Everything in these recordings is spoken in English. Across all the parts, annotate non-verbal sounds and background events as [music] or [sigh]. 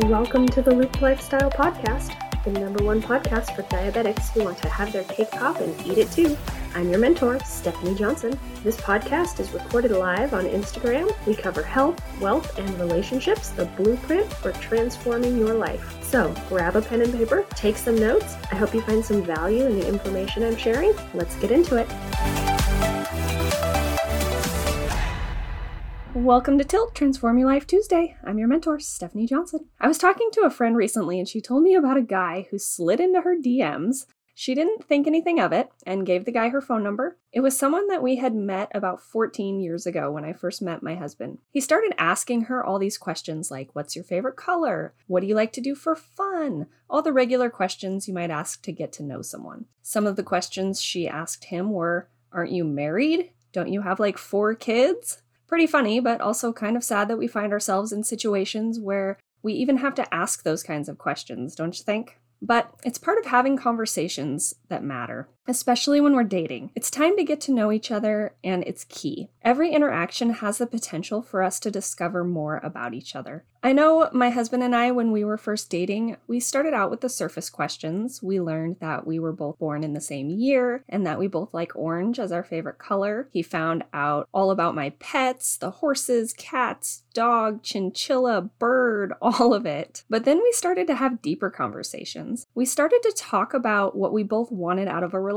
Welcome to the Loop Lifestyle Podcast, the number one podcast for diabetics who want to have their cake pop and eat it too. I'm your mentor, Stephanie Johnson. This podcast is recorded live on Instagram. We cover health, wealth, and relationships, the blueprint for transforming your life. So grab a pen and paper, take some notes. I hope you find some value in the information I'm sharing. Let's get into it. Welcome to Tilt Transform Your Life Tuesday. I'm your mentor, Stephanie Johnson. I was talking to a friend recently and she told me about a guy who slid into her DMs. She didn't think anything of it and gave the guy her phone number. It was someone that we had met about 14 years ago when I first met my husband. He started asking her all these questions like, What's your favorite color? What do you like to do for fun? All the regular questions you might ask to get to know someone. Some of the questions she asked him were, Aren't you married? Don't you have like four kids? Pretty funny, but also kind of sad that we find ourselves in situations where we even have to ask those kinds of questions, don't you think? But it's part of having conversations that matter, especially when we're dating. It's time to get to know each other, and it's key. Every interaction has the potential for us to discover more about each other. I know my husband and I, when we were first dating, we started out with the surface questions. We learned that we were both born in the same year and that we both like orange as our favorite color. He found out all about my pets the horses, cats, dog, chinchilla, bird, [laughs] all of it. But then we started to have deeper conversations. We started to talk about what we both wanted out of a relationship.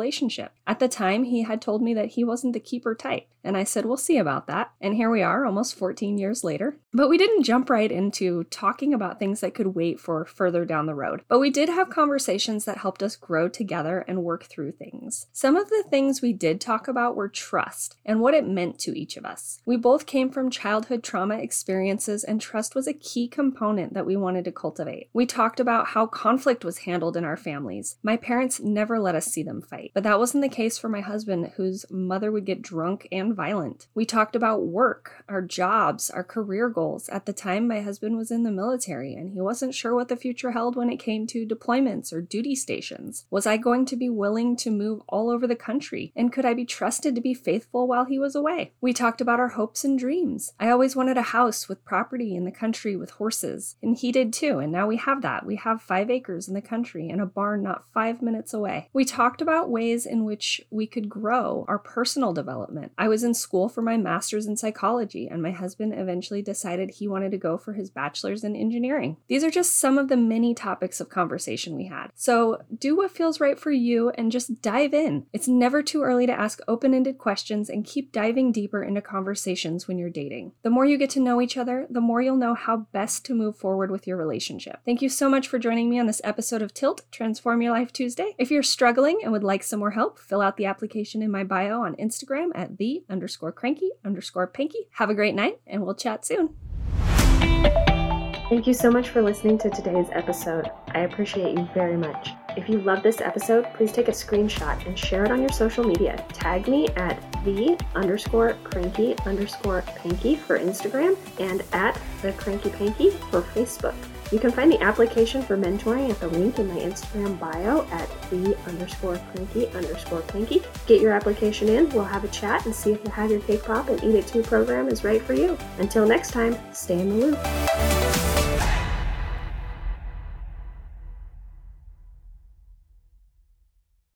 At the time, he had told me that he wasn't the keeper type. And I said, We'll see about that. And here we are, almost 14 years later. But we didn't jump right into talking about things that could wait for further down the road. But we did have conversations that helped us grow together and work through things. Some of the things we did talk about were trust and what it meant to each of us. We both came from childhood trauma experiences, and trust was a key component that we wanted to cultivate. We talked about how conflict was handled in our families. My parents never let us see them fight, but that wasn't the case for my husband, whose mother would get drunk and violent. We talked about work, our jobs, our career goals. At the time, my husband was in the military and he wasn't sure what the future held when it came to deployments or duty stations. Was I going to be willing to move all over the country? And could I be trusted to be faithful while he was away? We talked about our hopes and dreams. I always wanted a house with property in the country with horses, and he did too, and now we have that. We have five acres in the country and a barn not five minutes away. We talked about ways in which we could grow our personal development. I was in school for my master's in psychology, and my husband eventually decided he wanted to go for his bachelor's in engineering. These are just some of the many topics of conversation we had. So do what feels right for you and just dive in. It's never too early to ask open ended questions and keep diving deeper into conversations when you're dating. The more you get to know each other, the more you'll know how best to move forward with your relationship. Thank you so much for joining me on this episode of Tilt Transform Your Life Tuesday. If you're struggling and would like some more help, fill out the application in my bio on Instagram at the underscore cranky underscore panky. Have a great night, and we'll chat soon. Thank you so much for listening to today's episode. I appreciate you very much. If you love this episode, please take a screenshot and share it on your social media. Tag me at the underscore cranky underscore panky for Instagram and at the cranky panky for Facebook. You can find the application for mentoring at the link in my Instagram bio at the underscore cranky underscore panky. Get your application in, we'll have a chat and see if the Have Your Cake Pop and Eat It Too program is right for you. Until next time, stay in the loop.